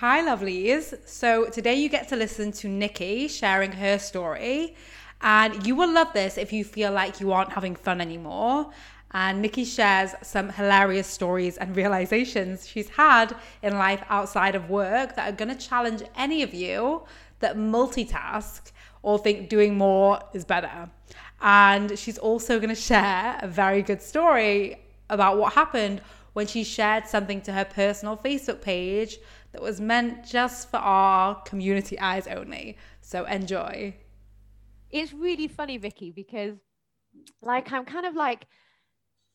Hi, lovelies. So today you get to listen to Nikki sharing her story. And you will love this if you feel like you aren't having fun anymore. And Nikki shares some hilarious stories and realizations she's had in life outside of work that are going to challenge any of you that multitask or think doing more is better. And she's also going to share a very good story about what happened when she shared something to her personal Facebook page that was meant just for our community eyes only. So enjoy. It's really funny, Vicky, because like I'm kind of like,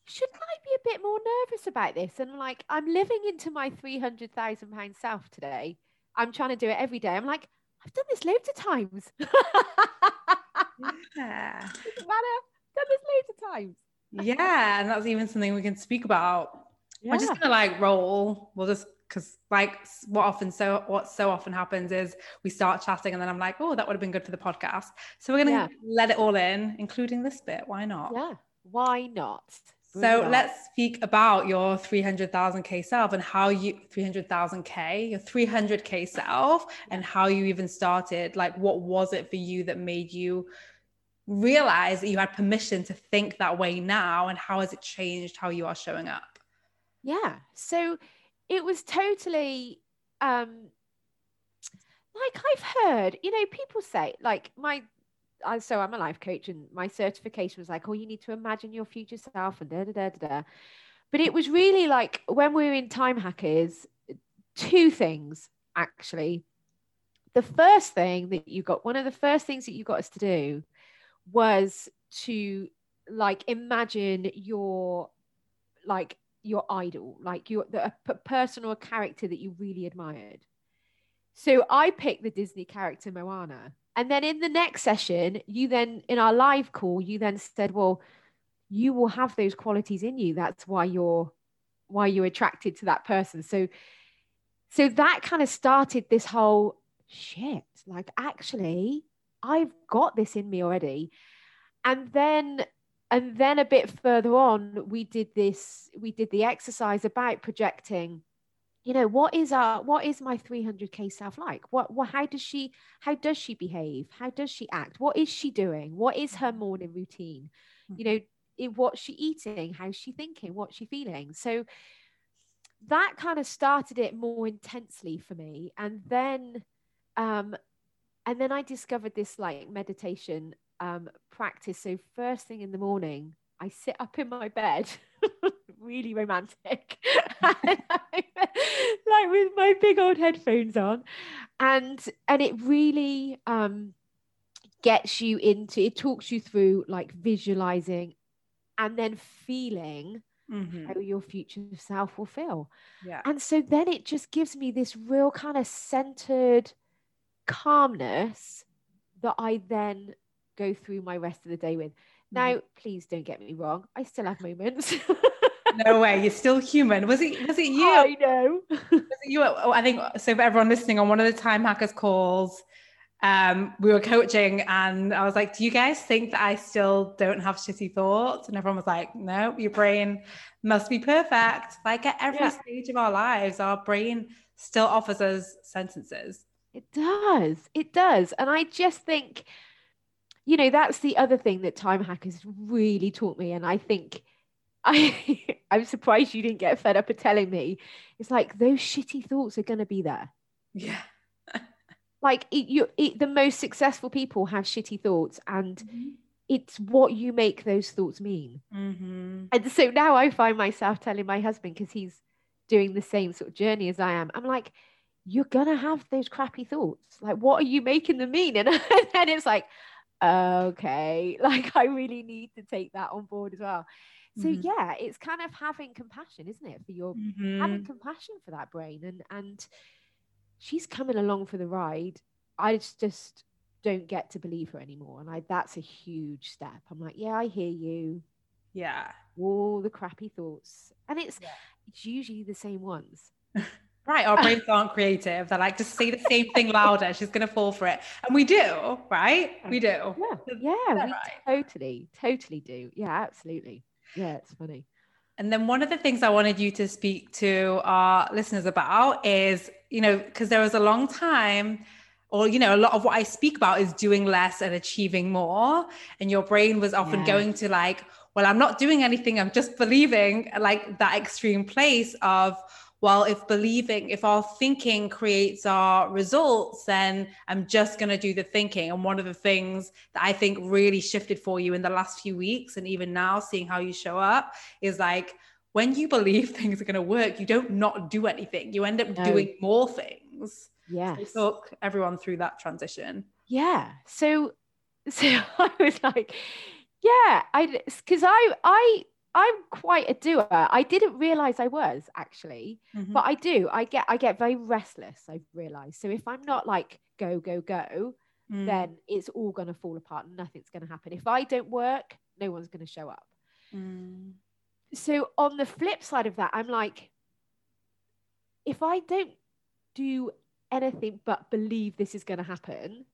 shouldn't I be a bit more nervous about this? And like, I'm living into my three hundred thousand pound self today. I'm trying to do it every day. I'm like, I've done this loads of times. Yeah. Doesn't matter. Done this loads of times. yeah. And that's even something we can speak about. Yeah. We're just gonna like roll. We'll just because like what often so what so often happens is we start chatting and then I'm like, oh, that would have been good for the podcast. So we're gonna Yeah. let it all in, including this bit. Why not? yeah. Why not? So let's speak about your 300,000k self and how you 300,000k, your 300k self and how you even started. Like what was it for you that made you realize that you had permission to think that way now and how has it changed how you are showing up? Yeah. So it was totally um like I've heard, you know, people say like my I so I'm a life coach and my certification was like, oh, you need to imagine your future self and da da da da da. But it was really like when we were in time hackers, two things actually. The first thing that you got, one of the first things that you got us to do was to like imagine your like your idol, like your the, a p- person or a character that you really admired. So I picked the Disney character Moana. And then in the next session, you then in our live call, you then said, well, you will have those qualities in you. That's why you're why you're attracted to that person. So so that kind of started this whole shit. Like actually, I've got this in me already. And then and then a bit further on we did this we did the exercise about projecting. You know what is our what is my 300k self like? What, what how does she how does she behave? How does she act? What is she doing? What is her morning routine? You know in what's she eating? How's she thinking? What's she feeling? So that kind of started it more intensely for me. And then um and then i discovered this like meditation um practice so first thing in the morning i sit up in my bed really romantic like with my big old headphones on and and it really um gets you into it talks you through like visualizing and then feeling Mhm. how your future self will feel Yeah. and so then it just gives me this real kind of centered calmness that I then go through my rest of the day with. Now, please don't get me wrong. I still have moments. No way, you're still human. Was it was it you? I know. Was it you oh, I think so for everyone listening on one of the time hackers calls um we were coaching and I was like do you guys think that I still don't have shitty thoughts and everyone was like no your brain must be perfect like at every Yeah. stage of our lives our brain still offers us sentences It does. It does. And I just think, you know, that's the other thing that time hackers really taught me. And I think I I'm surprised you didn't get fed up of telling me. It's like those shitty thoughts are gonna be there. yeah Like it, you it, the most successful people have shitty thoughts and it's what you make those thoughts mean. mm-hmm. And so now I find myself telling my husband because he's doing the same sort of journey as I am. I'm like, you're gonna have those crappy thoughts. Like, what are you making them mean? And, and it's like, okay, like I really need to take that on board as well. So Mhm. yeah, it's kind of having compassion, isn't it, for your Mhm. having compassion for that brain and and she's coming along for the ride. I just, just don't get to believe her anymore. And I that's a huge step. I'm like, yeah, I hear you yeah all the crappy thoughts and it's Yeah. it's usually the same ones Right, our brains aren't creative. They're like, just say the same thing louder. She's gonna fall for it, and we do, right? We do. yeah yeah we right? totally totally do yeah absolutely yeah it's funny And then one of the things I wanted you to speak to our listeners about is you know, because there was a long time, or, you know, a lot of what I speak about is doing less and achieving more. And your brain was often Yeah. going to like, well, I'm not doing anything. I'm just believing like that extreme place of, well, if believing, if our thinking creates our results, then I'm just going to do the thinking. And one of the things that I think really shifted for you in the last few weeks, and even now, seeing how you show up, is like when you believe things are going to work, you don't not do anything. You end up No. doing more things. Yeah. So talk everyone through that transition. yeah so so i was like yeah i because i i i'm quite a doer i didn't realize i was actually Mm-hmm. but i do i get i get very restless i've realized so if i'm not like go go go Mm. then it's all going to fall apart and nothing's going to happen if i don't work no one's going to show up Mm. so on the flip side of that i'm like if i don't do anything but believe this is going to happen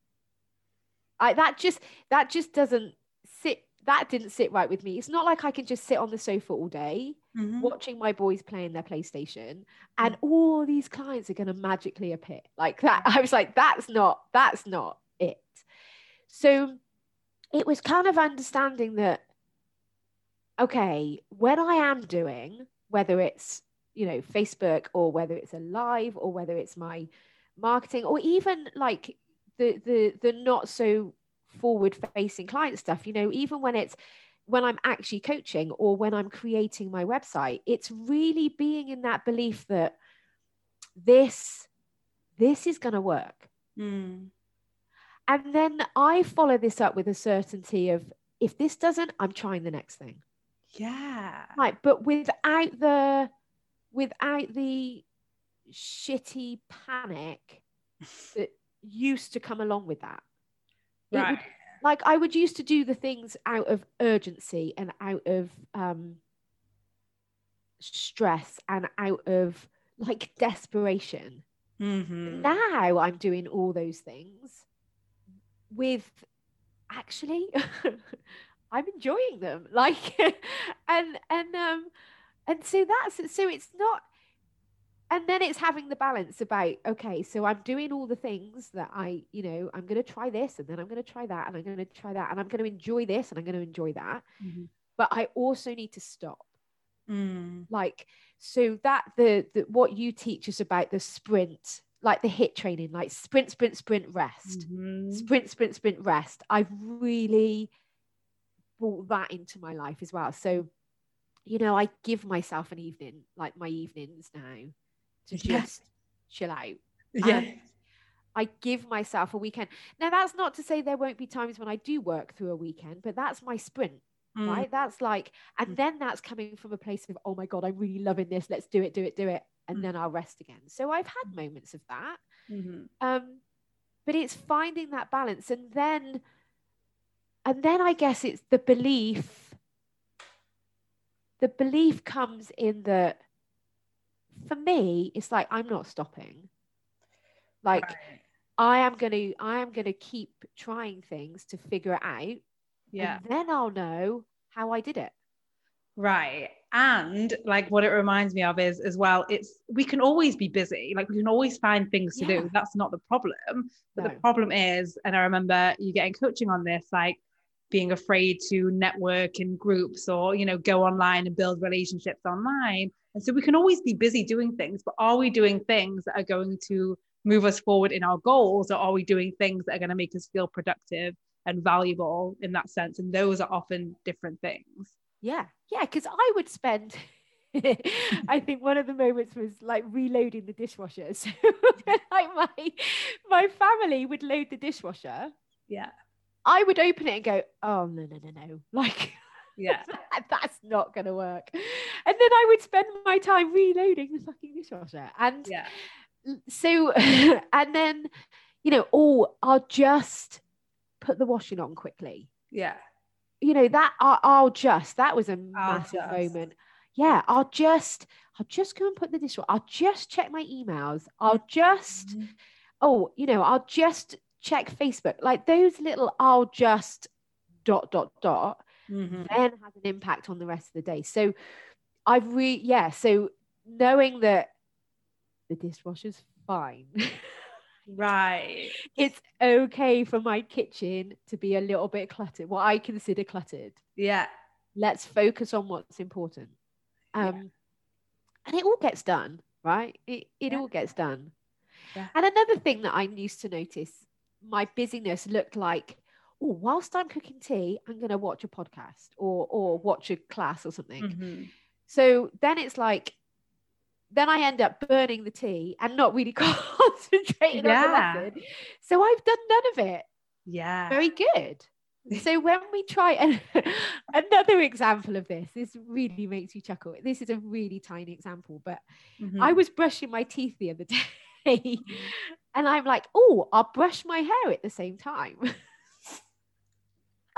i that just that just doesn't sit that didn't sit right with me. It's not like i can just sit on the sofa all day Mhm. watching my boys playing their playstation and all these clients are going to magically appear. Like that i was like that's not that's not it. So it was kind of understanding that okay when i am doing whether it's you know facebook or whether it's a live or whether it's my marketing or even like the the the not so forward facing client stuff you know even when it's when i'm actually coaching or when i'm creating my website it's really being in that belief that this this is going to work Mm. and then i follow this up with a certainty of if this doesn't i'm trying the next thing Yeah. right but without the without the shitty panic that used to come along with that It would- Right. like I would used to do the things out of urgency and out of um, stress and out of like desperation. Mhm. Now I'm doing all those things with actually I'm enjoying them. Like and and um and so that's so it's not and then it's having the balance about okay so i'm doing all the things that i you know i'm going to try this and then i'm going to try that and i'm going to try that and i'm going to enjoy this and i'm going to enjoy that Mhm. but i also need to stop Mm. like so that the, the what you teach us about the sprint like the HIIT training like sprint sprint sprint rest Mhm. sprint sprint sprint rest i've really brought that into my life as well so you know i give myself an evening like my evenings now to just chill out Yeah. and I give myself a weekend. Now, that's not to say there won't be times when I do work through a weekend, but that's my sprint, Mm. right? That's like, and Mm. then that's coming from a place of, oh my God, I'm really loving this. Let's do it, do it, do it. And Mm. then I'll rest again. So I've had moments of that. Mhm. Um, but it's finding that balance. And then, and then I guess it's the belief. The belief comes in that for me, it's like I'm not stopping. Like, Right. I am going to I am going to keep trying things to figure it out Yeah. and then I'll know how I did it. Right. And like what it reminds me of is as well, it's we can always be busy. Like we can always find things to Yeah. do. That's not the problem. But No. the problem is, and I remember you getting coaching on this, like being afraid to network in groups or, you know, go online and build relationships online. And so we can always be busy doing things, but are we doing things that are going to move us forward in our goals or are we doing things that are going to make us feel productive and valuable in that sense? And those are often different things. Yeah. Yeah, cuz I would spend I think one of the moments was like reloading the dishwasher. So like my my family would load the dishwasher. Yeah. I would open it and go, "Oh, no, no, no, no." Like Yeah. that's not going to work. And then I would spend my time reloading the fucking dishwasher. And Yeah. so and then you know oh i'll just put the washing on quickly Yeah. you know that i'll, I'll just that was a massive moment yeah i'll just i'll just go and put the dishwasher i'll just check my emails i'll just Mhm. oh you know i'll just check facebook like those little i'll just dot dot dot Mhm. then has an impact on the rest of the day. So I've re yeah, so knowing that the dishwasher's fine. Right. it's okay for my kitchen to be a little bit cluttered, what I consider cluttered. Yeah. Let's focus on what's important. Um, Yeah. And it all gets done, right? It, it Yeah. all gets done. Yeah. And another thing that I used to notice, my busyness looked like, whilst I'm cooking tea, I'm going to watch a podcast or, or watch a class or something. Mhm. So then it's like, then I end up burning the tea and not really concentrating on the Yeah. lesson. So I've done none of it. Yeah. Very good. So when we try and another example of this, this really makes you chuckle. This is a really tiny example, but Mhm. I was brushing my teeth the other day and I'm like, oh, I'll brush my hair at the same time.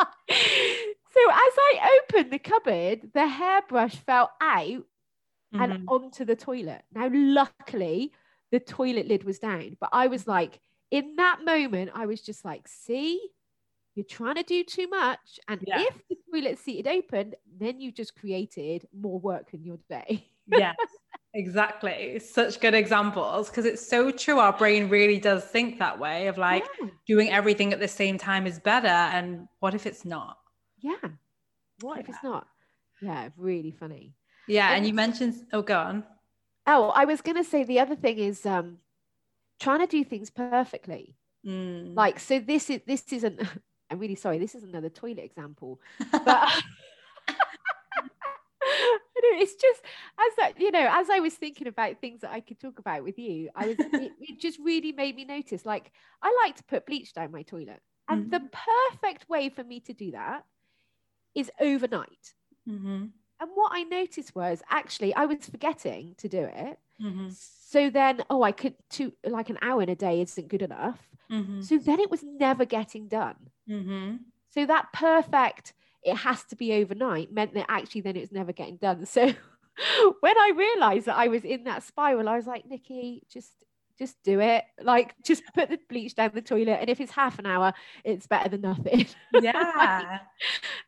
so as I opened the cupboard, the hairbrush fell out Mhm. and onto the toilet. Now, luckily, the toilet lid was down, but I was like, in that moment, I was just like, see, you're trying to do too much. And Yeah. if the toilet seat had opened, then you just created more work in your day. yes, exactly. Such good examples because it's so true. Our brain really does think that way of like yeah. doing everything at the same time is better. And what if it's not? yeah. What if it's not? Yeah, really funny. Yeah. And And- you mentioned, oh, go on. Oh, I was going to say the other thing is um, trying to do things perfectly. Mm. Like, so this is, this isn't, I'm really sorry, this is another toilet example. but it's just as that you know as i was thinking about things that i could talk about with you i was it, it just really made me notice like i like to put bleach down my toilet. And the perfect way for me to do that is overnight. Hmm and what i noticed was actually i was forgetting to do it. Hmm so then oh i could to like an hour in a day isn't good enough. Hmm so then it was never getting done. Hmm so that perfect, it has to be overnight, meant that actually then it was never getting done. So when I realized that I was in that spiral, I was like, Nikki, just just do it. Like just put the bleach down the toilet. And if it's half an hour, it's better than nothing. Yeah.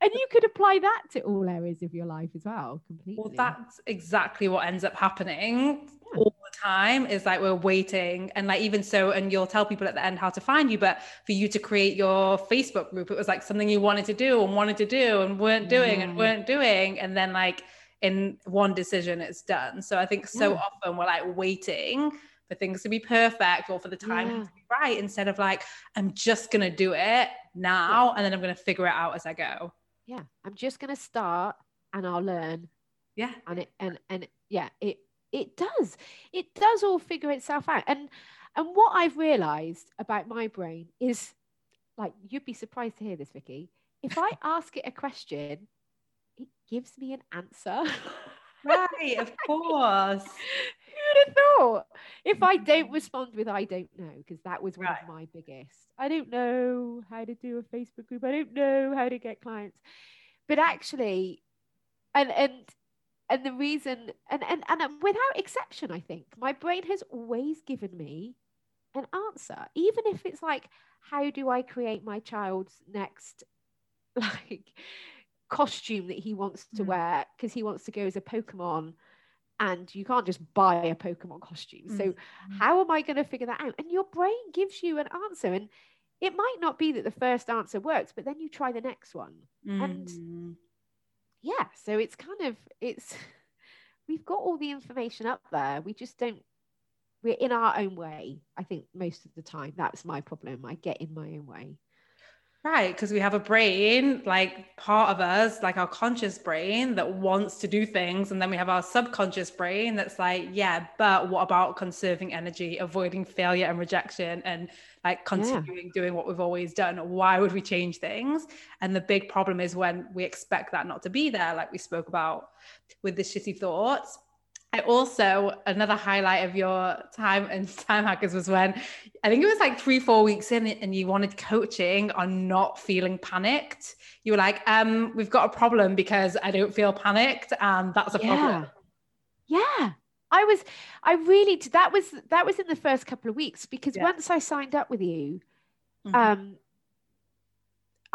and you could apply that to all areas of your life as well, completely. Well, that's exactly what ends up happening Yeah. all the time is like we're waiting. And like, even so, and you'll tell people at the end how to find you, but for you to create your Facebook group, it was like something you wanted to do and wanted to do and weren't doing and weren't doing. And then, like, in one decision, it's done. So I think so Yeah. often we're like waiting for things to be perfect or for the timing Yeah. to be right instead of like, I'm just going to do it now and then I'm going to figure it out as I go. yeah, I'm just gonna start and I'll learn Yeah. and it and and yeah it it does it does all figure itself out and and what i've realized about my brain is like you'd be surprised to hear this vicky if i ask it a question it gives me an answer Right. Of course. who'd have thought if i don't respond with i don't know because that was one Right. of my biggest. I don't know how to do a facebook group. I don't know how to get clients. But actually and and and the reason and and and um, without exception i think my brain has always given me an answer even if it's like how do i create my child's next like costume that he wants to Mhm. wear because he wants to go as a pokemon and you can't just buy a pokemon costume. So Mhm. how am i going to figure that out? And your brain gives you an answer and it might not be that the first answer works but then you try the next one. And- Mm. yeah so it's kind of it's we've got all the information up there. We just don't we're in our own way i think most of the time. That's my problem. I get in my own way Right, because we have a brain, like part of us, like our conscious brain that wants to do things. And then we have our subconscious brain that's like, yeah, but what about conserving energy, avoiding failure and rejection, and like continuing doing what we've always done? Why would we change things? And the big problem is when we expect that not to be there, like we spoke about with the shitty thoughts. I also, another highlight of your time and time hackers was when I think it was like three, four weeks in and you wanted coaching on not feeling panicked. You were like, um, we've got a problem because I don't feel panicked. And that's a problem. yeah i was i really that was that was in the first couple of weeks because Yeah. once i signed up with you Mhm. um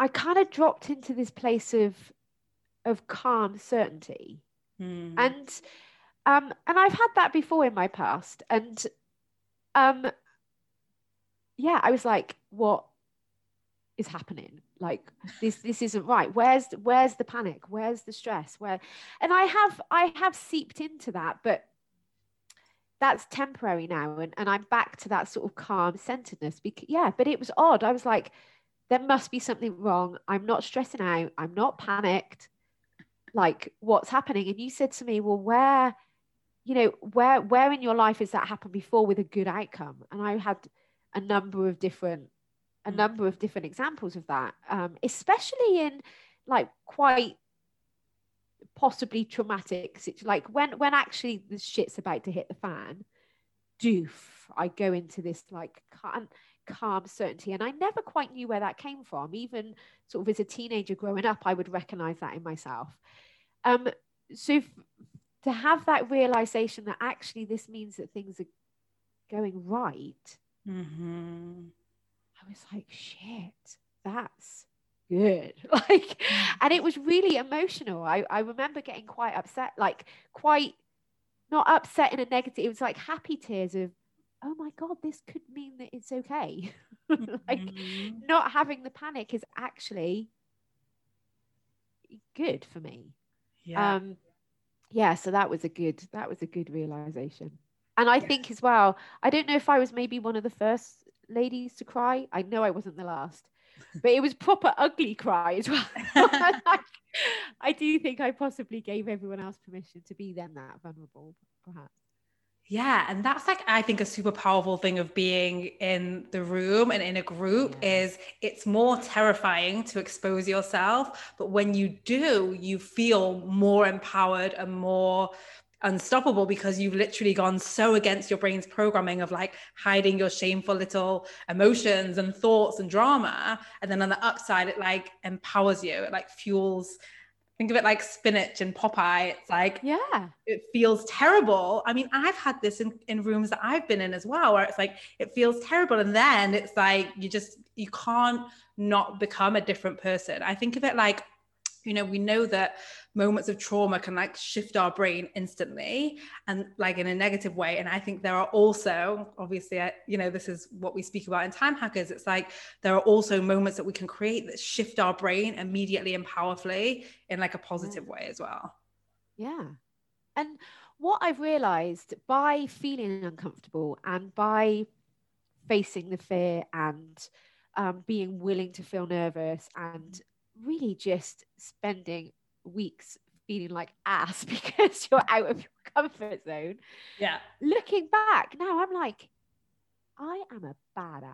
i kind of dropped into this place of of calm certainty Mm. and um and i've had that before in my past and um, yeah, I was like, what is happening? Like this, this isn't right. Where's where's the panic? Where's the stress? Where, and I have I have seeped into that, but that's temporary now, and and I'm back to that sort of calm centeredness. Because yeah, but it was odd. I was like, there must be something wrong. I'm not stressing out. I'm not panicked. Like what's happening? And you said to me, well, where you know where where in your life has that happened before with a good outcome and i had a number of different a mm. number of different examples of that um, especially in like quite possibly traumatic situations. like when when actually the shit's about to hit the fan doof i go into this like calm, calm certainty and i never quite knew where that came from even sort of as a teenager growing up i would recognize that in myself um so to have that realization that actually this means that things are going right mm-hmm. i was like shit that's good like and it was really emotional I, I remember getting quite upset like quite not upset in a negative it was like happy tears of oh my god this could mean that it's okay like mm-hmm. not having the panic is actually good for me yeah. um yeah so that was a good that was a good realization. And i yeah. think as well i don't know if i was maybe one of the first ladies to cry. I know i wasn't the last but it was proper ugly cry as well. I do think i possibly gave everyone else permission to be then that vulnerable perhaps yeah, and that's like I think a super powerful thing of being in the room and in a group yeah. is it's more terrifying to expose yourself, but when you do, you feel more empowered and more unstoppable because you've literally gone so against your brain's programming of like hiding your shameful little emotions and thoughts and drama and then on the upside it like empowers you it like fuels think of it like spinach and Popeye. It's like, yeah, it feels terrible. I mean, I've had this in, in rooms that I've been in as well, where it's like, it feels terrible. And then it's like, you just, you can't not become a different person. I think of it like you know we know that moments of trauma can like shift our brain instantly and like in a negative way. And i think there are also obviously you know this is what we speak about in time hackers. It's like there are also moments that we can create that shift our brain immediately and powerfully in like a positive way as well. Yeah. And what i've realized by feeling uncomfortable and by facing the fear and um, being willing to feel nervous and really just spending weeks feeling like ass because you're out of your comfort zone. Yeah. Looking back now, I'm like, I am a badass.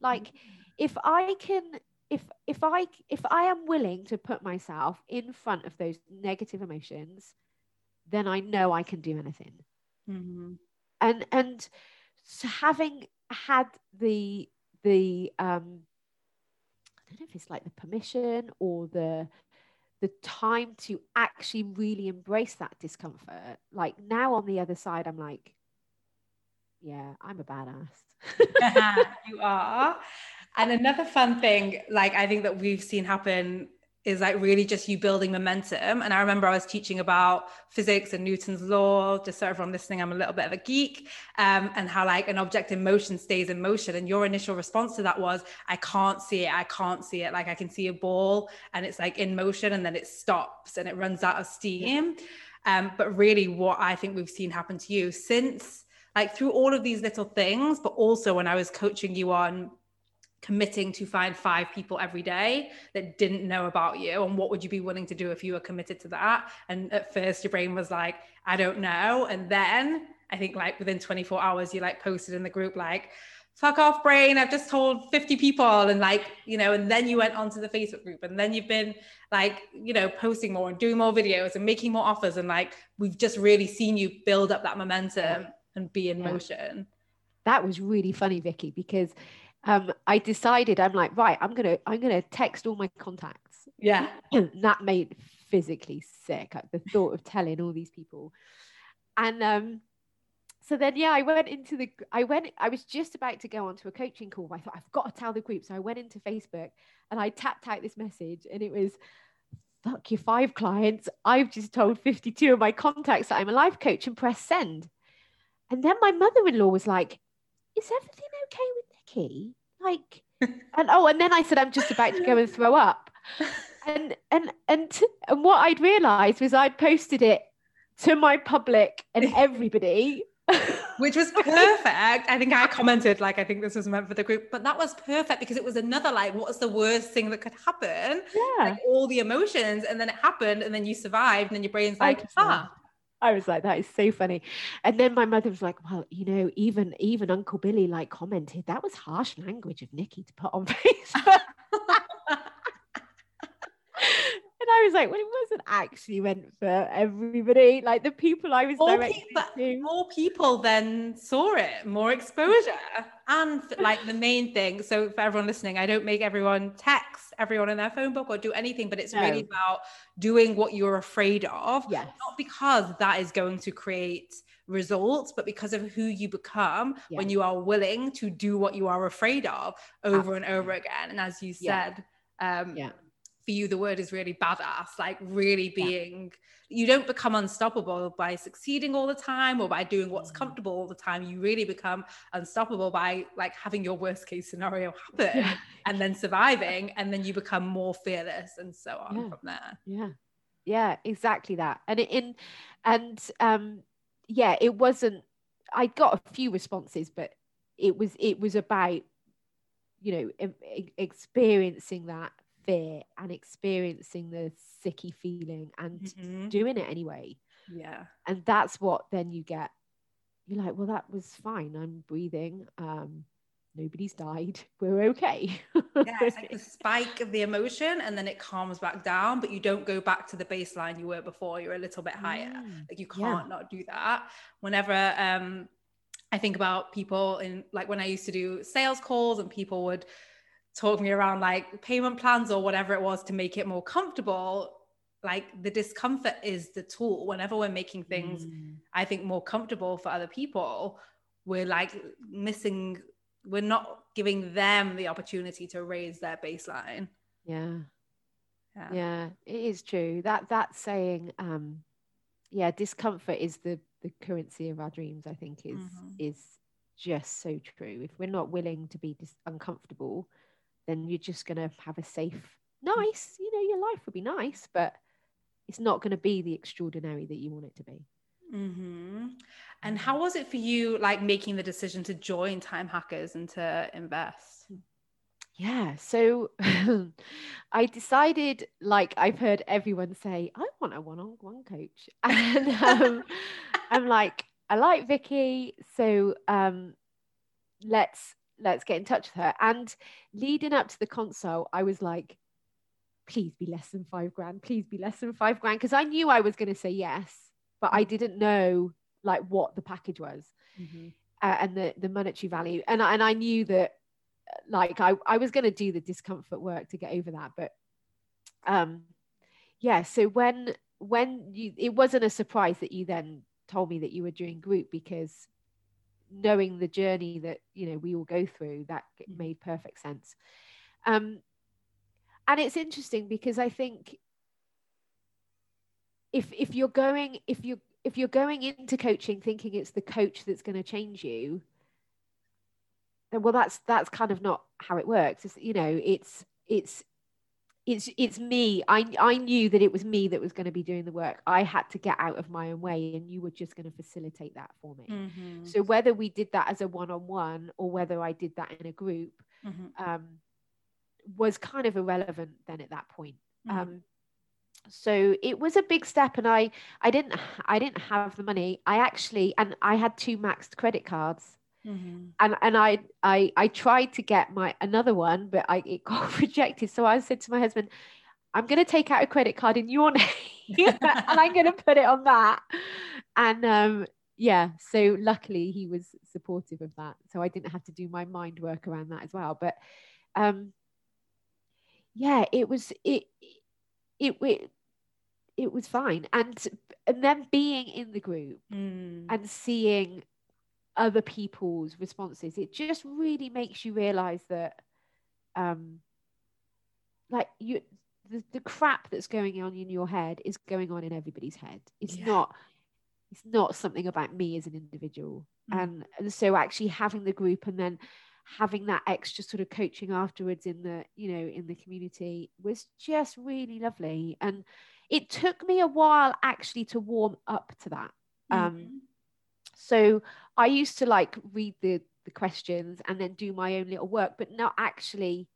Like, mm-hmm. if I can, if if I if I am willing to put myself in front of those negative emotions, then I know I can do anything. Mm-hmm. And and so having had the the um don't know if it's like the permission or the the time to actually really embrace that discomfort. Like now on the other side, I'm like, yeah, I'm a badass. you are. And another fun thing, like I think that we've seen happen is like really just you building momentum. And I remember I was teaching about physics and Newton's law, just so everyone listening, I'm a little bit of a geek, um, and how like an object in motion stays in motion. And your initial response to that was, I can't see it, I can't see it. Like I can see a ball and it's like in motion and then it stops and it runs out of steam. Um, but really, what I think we've seen happen to you since like through all of these little things, but also when I was coaching you on committing to find five people every day that didn't know about you and what would you be willing to do if you were committed to that? And at first your brain was like i don't know. And then i think like within 24 hours you like posted in the group like fuck off brain i've just told 50 people. And like you know and then you went onto the facebook group and then you've been like you know posting more and doing more videos and making more offers and like we've just really seen you build up that momentum and be in yeah. motion that was really funny vicky because um, I decided I'm like, right, I'm gonna I'm gonna text all my contacts. Yeah. and that made physically sick. Like the thought of telling all these people. And um, so then yeah, I went into the I went, I was just about to go onto a coaching call. I thought I've got to tell the group. So I went into Facebook and I tapped out this message and it was fuck your five clients. I've just told 52 of my contacts that I'm a life coach and press send. And then my mother-in-law was like, is everything okay with Nikki? Like, and oh, and then I said, I'm just about to go and throw up. And and and and what I'd realised was I'd posted it to my public and everybody. Which was perfect. I think I commented like I think this was meant for the group, but that was perfect because it was another like what's the worst thing that could happen? Yeah. Like all the emotions, and then it happened, and then you survived, and then your brain's like, ah, I was like, that is so funny. And then my mother was like, well, you know, even even Uncle Billy like commented that was harsh language of Nikki to put on Facebook. and I was like, well, it wasn't actually meant for everybody. Like the people I was more people, to. more people then saw it, more exposure. And like the main thing, so for everyone listening, I don't make everyone text everyone in their phone book or do anything, but it's No. really about doing what you're afraid of. Yes. Not because that is going to create results, but because of who you become when you are willing to do what you are afraid of over and over again. And as you Yeah. said, um, Yeah. For you the word is really badass like really Yeah. being you don't become unstoppable by succeeding all the time or by doing what's Mm. comfortable all the time you really become unstoppable by like having your worst case scenario happen Yeah. and then surviving and then you become more fearless and so on Yeah. from there Yeah. Yeah, exactly that. And it, in and um yeah, it wasn't I got a few responses, but it was it was about you know experiencing that fear and experiencing the sicky feeling and Mhm. doing it anyway. yeah And that's what then you get you're like, well, that was fine. I'm breathing. Um, nobody's died. We're okay. yeah it's like the spike of the emotion and then it calms back down but you don't go back to the baseline you were before you're a little bit higher Mm, like you can't not do that whenever um i think about people in like when i used to do sales calls and people would talk me around like payment plans or whatever it was to make it more comfortable like the discomfort is the tool. Whenever we're making things Mm, i think more comfortable for other people we're like missing we're not giving them the opportunity to raise their baseline. Yeah. yeah, yeah it is true. That that saying um yeah discomfort is the the currency of our dreams i think is Mhm. is just so true. If we're not willing to be dis- uncomfortable then you're just going to have a safe nice you know your life would be nice but it's not going to be the extraordinary that you want it to be. Hmm And how was it for you, like making the decision to join Time Hackers and to invest? Yeah, so I decided, like I've heard everyone say, I want a one-on-one coach, and um, I'm like, I like Vicky, so um, let's let's get in touch with her. And leading up to the console, I was like, please be less than five grand, please be less than five grand, because I knew I was going to say yes, but I didn't know like what the package was uh, and the the monetary value. And I- and I knew that like I I was going to do the discomfort work to get over that but um yeah so when when you it wasn't a surprise that you then told me that you were doing group because knowing the journey that you know we all go through that Mhm. made perfect sense um and it's interesting because I think if if you're going if you if you're going into coaching thinking it's the coach that's going to change you then well that's that's kind of not how it works it's, you know it's it's it's it's me i i knew that it was me that was going to be doing the work i had to get out of my own way and you were just going to facilitate that for me Mhm. so whether we did that as a one-on-one or whether i did that in a group Mhm. um was kind of irrelevant then at that point Mhm. um so it was a big step and i i didn't i didn't have the money i actually and i had two maxed credit cards Mhm. and and i i i tried to get my another one but i it got rejected. So i said to my husband i'm going to take out a credit card in your name and i'm going to put it on that. And um yeah so luckily he was supportive of that. So i didn't have to do my mind work around that as well. But um yeah it was it it it, it was fine. And and then being in the group Mm. and seeing other people's responses it just really makes you realize that um like you the, the crap that's going on in your head is going on in everybody's head it's Yeah. not it's not something about me as an individual Mm. and, and so actually having the group and then having that extra sort of coaching afterwards in the you know in the community was just really lovely and it took me a while actually to warm up to that um Mhm. So i used to like read the the questions and then do my own little work but not actually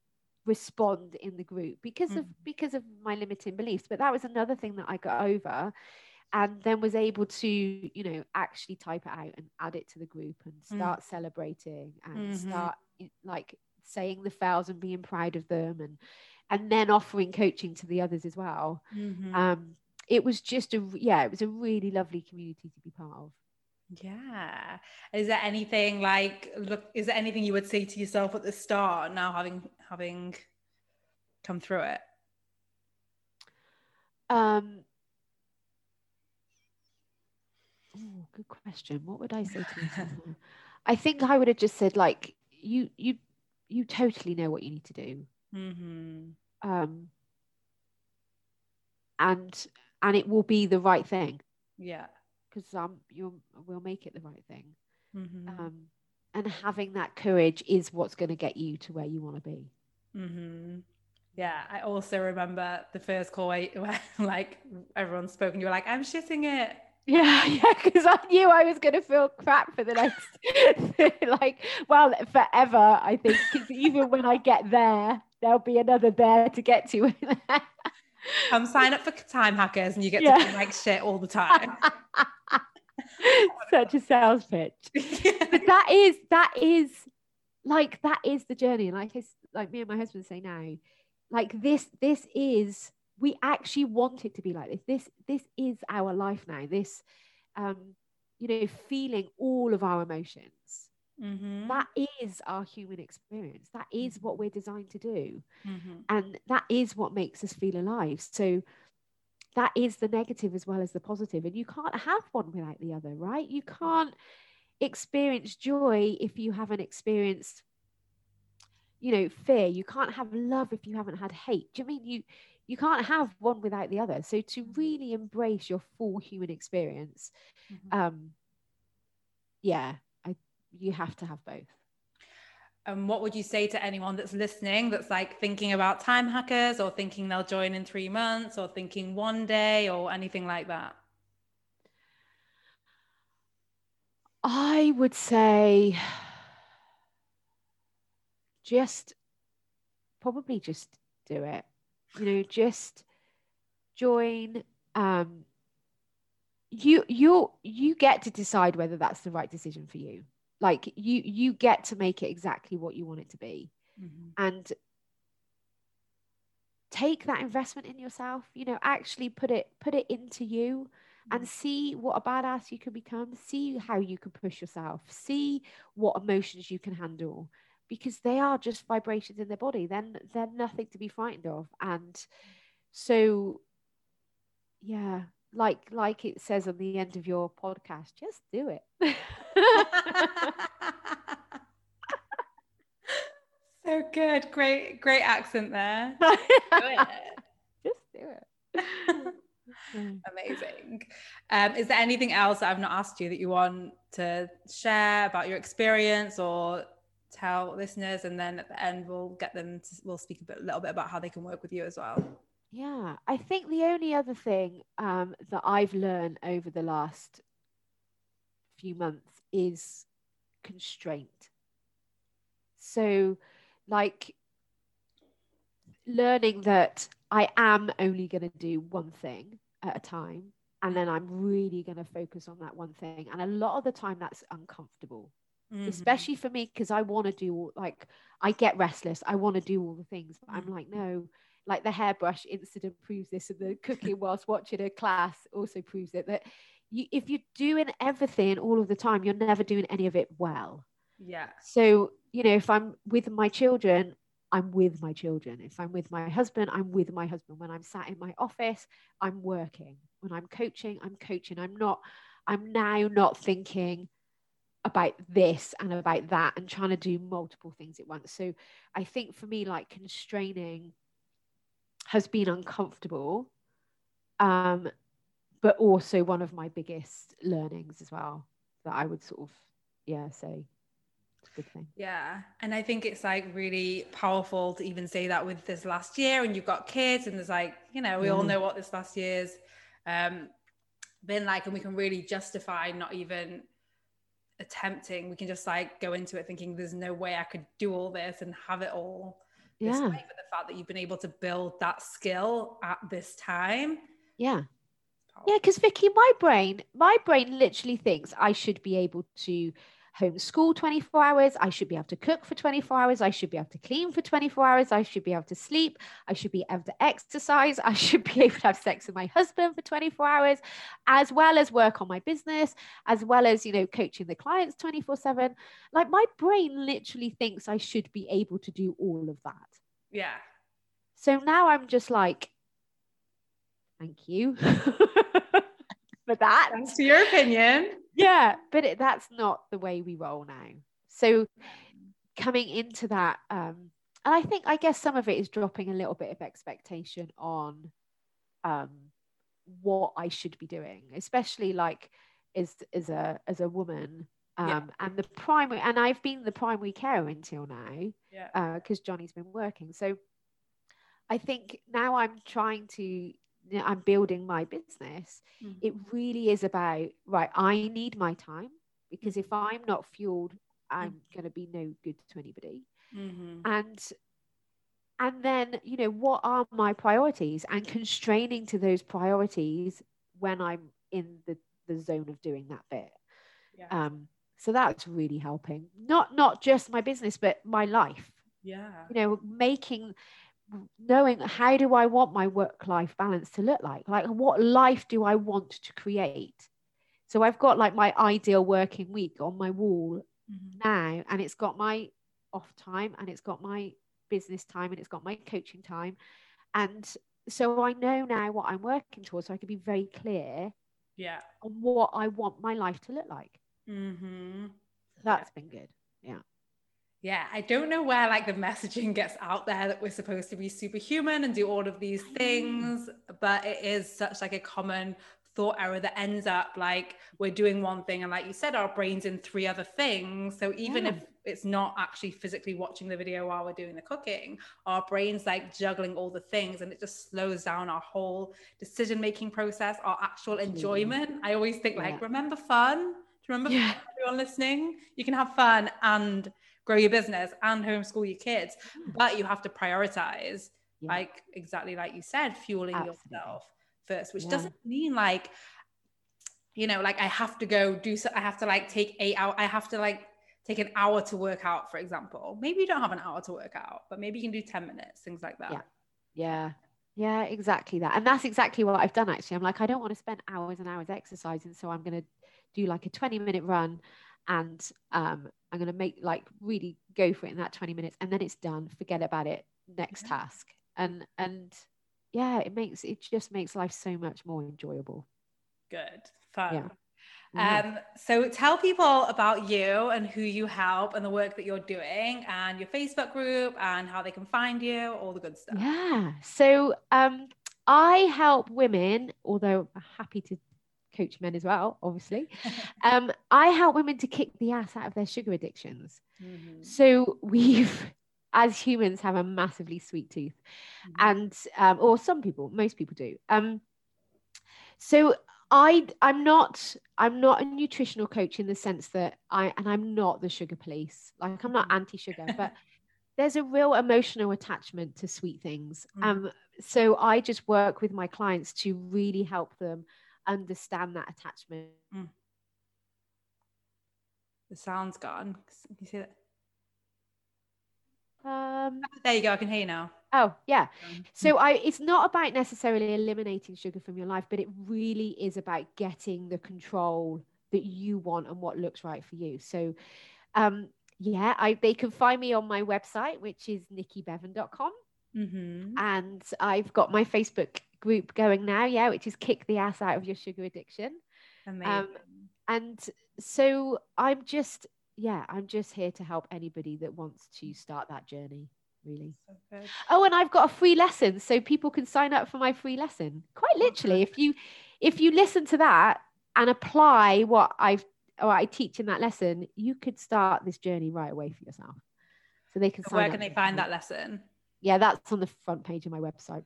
respond in the group because of Mhm. because of my limiting beliefs but that was another thing that i got over and then was able to you know actually type it out and add it to the group and Mm. start celebrating and Mhm. start like saying the fails and being proud of them and and then offering coaching to the others as well Mhm. um it was just a yeah it was a really lovely community to be part of Yeah. Is there anything like look is there anything you would say to yourself at the start now having having come through it? Um, oh, good question. What would I say to myself? I think I would have just said like you you you totally know what you need to do. Mm-hmm. Um, and and it will be the right thing Yeah. Because um you'll we'll make it the right thing. Mhm. Um, and having that courage is what's going to get you to where you want to be. Mhm. Yeah, I also remember the first call where, where like everyone spoke and you were like, I'm shitting it. Yeah, yeah, because I knew I was going to feel crap for the next, like, well, forever. I think, because even when I get there, there'll be another there to get to. Come sign up for time hackers and you get Yeah. to feel like shit all the time. Such a sales pitch. But that is that is like that is the journey. Like it's like me and my husband say now, like this this is we actually want it to be like this. This this is our life now. This um you know feeling all of our emotions. Mhm. That is our human experience. That is what we're designed to do. Mhm. And that is what makes us feel alive. So that is the negative as well as the positive. And you can't have one without the other, right? You can't experience joy if you haven't experienced, you know, fear. You can't have love if you haven't had hate. Do you mean you you can't have one without the other? So to really embrace your full human experience, Mhm. um, yeah, you have to have both. And what would you say to anyone that's listening that's like thinking about time hackers or thinking they'll join in three months or thinking one day or anything like that? I would say just probably just do it. You know, just join um you you you get to decide whether that's the right decision for you. Like you you get to make it exactly what you want it to be. Mhm. and take that investment in yourself, you know, actually put it put it into you and see what a badass you can become. See how you can push yourself. See what emotions you can handle because they are just vibrations in their body. Then they're nothing to be frightened of. And so yeah like like it says on the end of your podcast just do it so good. Great, great accent there. just do it. Amazing. Um, is there anything else that I've not asked you that you want to share about your experience or tell listeners? And then at the end, we'll get them to, we'll speak a bit, little bit about how they can work with you as well. Yeah, I think the only other thing um, that I've learned over the last few months is constraint. So, like, learning that I am only going to do one thing at a time, and then I'm really going to focus on that one thing. And a lot of the time, that's uncomfortable Mhm. especially for me because I want to do like I get restless. I want to do all the things, but I'm like, no, like the hairbrush incident proves this, and the cooking whilst watching a class also proves it that you, if you're doing everything all of the time, you're never doing any of it well. Yeah. So you know, if I'm with my children, I'm with my children. If I'm with my husband, I'm with my husband. When I'm sat in my office, I'm working. When I'm coaching, I'm coaching. I'm not. I'm now not thinking about this and about that and trying to do multiple things at once. So I think for me, like constraining has been uncomfortable. Um, but also one of my biggest learnings as well that I would sort of, yeah, say it's a good thing. Yeah. And I think it's like really powerful to even say that with this last year and you've got kids and there's like, you know, we all know what this last year's um, been like, and we can really justify not even attempting. We can just like go into it thinking there's no way I could do all this and have it all. Yeah. Despite the fact that you've been able to build that skill at this time. Yeah. Yeah, because Vikki, my brain, my brain literally thinks I should be able to homeschool 24 hours. I should be able to cook for 24 hours. I should be able to clean for 24 hours. I should be able to sleep. I should be able to exercise. I should be able to have sex with my husband for 24 hours, as well as work on my business, as well as, you know, coaching the clients 24 7. Like my brain literally thinks I should be able to do all of that. Yeah. So now I'm just like, thank you for that. Thanks for your opinion. Yeah, but it, that's not the way we roll now. So coming into that, um, and I think I guess some of it is dropping a little bit of expectation on um, what I should be doing, especially like as as a as a woman. Um, Yeah. and the primary and I've been the primary carer until now Yeah. because Johnny's been working. So I think now I'm trying to, I'm building my business. Mhm. It really is about, right, I need my time because if I'm not fueled, I'm going to be no good to anybody. Mhm. And and then, you know, what are my priorities and constraining to those priorities when I'm in the, the zone of doing that bit. Yeah. Um, so that's really helping. Not not just my business, but my life yeah. you know making knowing how do i want my work life balance to look like? Like what life do i want to create? So i've got like my ideal working week on my wall Mhm. now and it's got my off time and it's got my business time and it's got my coaching time. And so i know now what i'm working towards so i can be very clear Yeah. on what i want my life to look like. Mm-hmm. that's been good. Yeah, I don't know where like the messaging gets out there that we're supposed to be superhuman and do all of these things, but it is such like a common thought error that ends up like we're doing one thing and like you said our brains in three other things so even Yeah. if it's not actually physically watching the video while we're doing the cooking our brains like juggling all the things and it just slows down our whole decision making process our actual enjoyment i always think like Yeah. remember fun do you remember Yeah. fun, everyone listening you can have fun and grow your business and homeschool your kids but you have to prioritize Yeah. like exactly like you said fueling Absolutely. yourself first which Yeah. doesn't mean like you know like i have to go do so i have to like take eight hour i have to like take an hour to work out for example maybe you don't have an hour to work out but maybe you can do 10 minutes things like that Yeah. Yeah. Yeah, exactly that. And that's exactly what I've done actually. I'm like, I don't want to spend hours and hours exercising. So I'm going to do like a 20 minute run and um, I'm going to make like really go for it in that 20 minutes and then it's done. Forget about it. Next Yeah. task. And, and yeah, it makes, it just makes life so much more enjoyable. good fun Yeah. Um, so tell people about you and who you help and the work that you're doing and your Facebook group and how they can find you, all the good stuff. Yeah. So um, I help women, although I'm happy to coach men as well, obviously. Um, I help women to kick the ass out of their sugar addictions. Mhm. So we've, as humans, have a massively sweet tooth, Mhm. and um, or some people, most people do. Um, so I, I'm not, I'm not a nutritional coach in the sense that I, and I'm not the sugar police. Like I'm not Mhm. anti-sugar, but there's a real emotional attachment to sweet things. Mhm. Um, so I just work with my clients to really help them understand that attachment. The sound's gone. Can you see that? Um, There you go. I can hear you now. oh yeah. So I it's not about necessarily eliminating sugar from your life, but it really is about getting the control that you want and what looks right for you. So um yeah, I they can find me on my website, which is nikkibevan.com. mhm. And I've got my Facebook group going now, yeah, which is kick the ass out of your sugar addiction. Um, Amazing. And so I'm just yeah, I'm just here to help anybody that wants to start that journey, really. So. Oh, and I've got a free lesson, so people can sign up for my free lesson. Quite literally, if you if you listen to that and apply what I've or I teach in that lesson, you could start this journey right away for yourself. So they can. Where can they find that lesson? Yeah, that's on the front page of my website.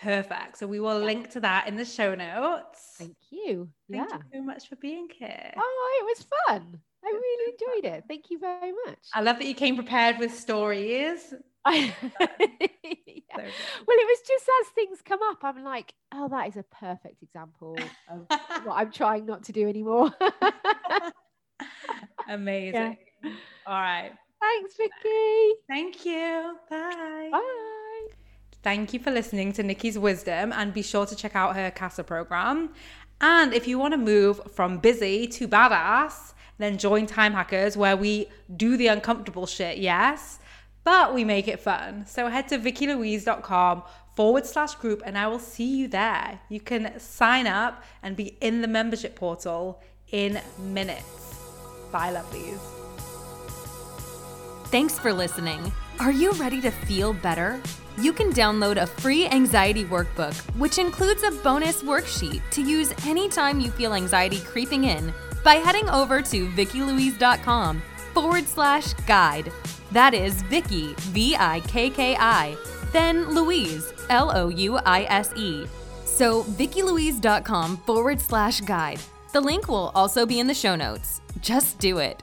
Perfect. So we will link to that in the show notes. Thank you. Thank yeah. you so much for being here. Oh, it was fun. I really enjoyed it. Thank you very much. I love that you came prepared with stories. yeah. Well, it was just as things come up, I'm like, oh, that is a perfect example of what I'm trying not to do anymore. Amazing. Yeah. All right. Thanks, Vikki. Thank you. Bye. Bye. Thank you for listening to Nikki's wisdom and be sure to check out her CASA program. And if you want to move from busy to badass, then join Time Hackers where we do the uncomfortable shit, yes, but we make it fun. So head to vikkilouise.com forward slash group and I will see you there. You can sign up and be in the membership portal in minutes. Bye, lovelies. Thanks for listening. Are you ready to feel better? You can download a free anxiety workbook, which includes a bonus worksheet to use anytime you feel anxiety creeping in by heading over to VikkiLouise.com forward slash guide. That is Vikki, V I K K I, then Louise, L O U I S E. So, VikkiLouise.com forward slash guide. The link will also be in the show notes. Just do it.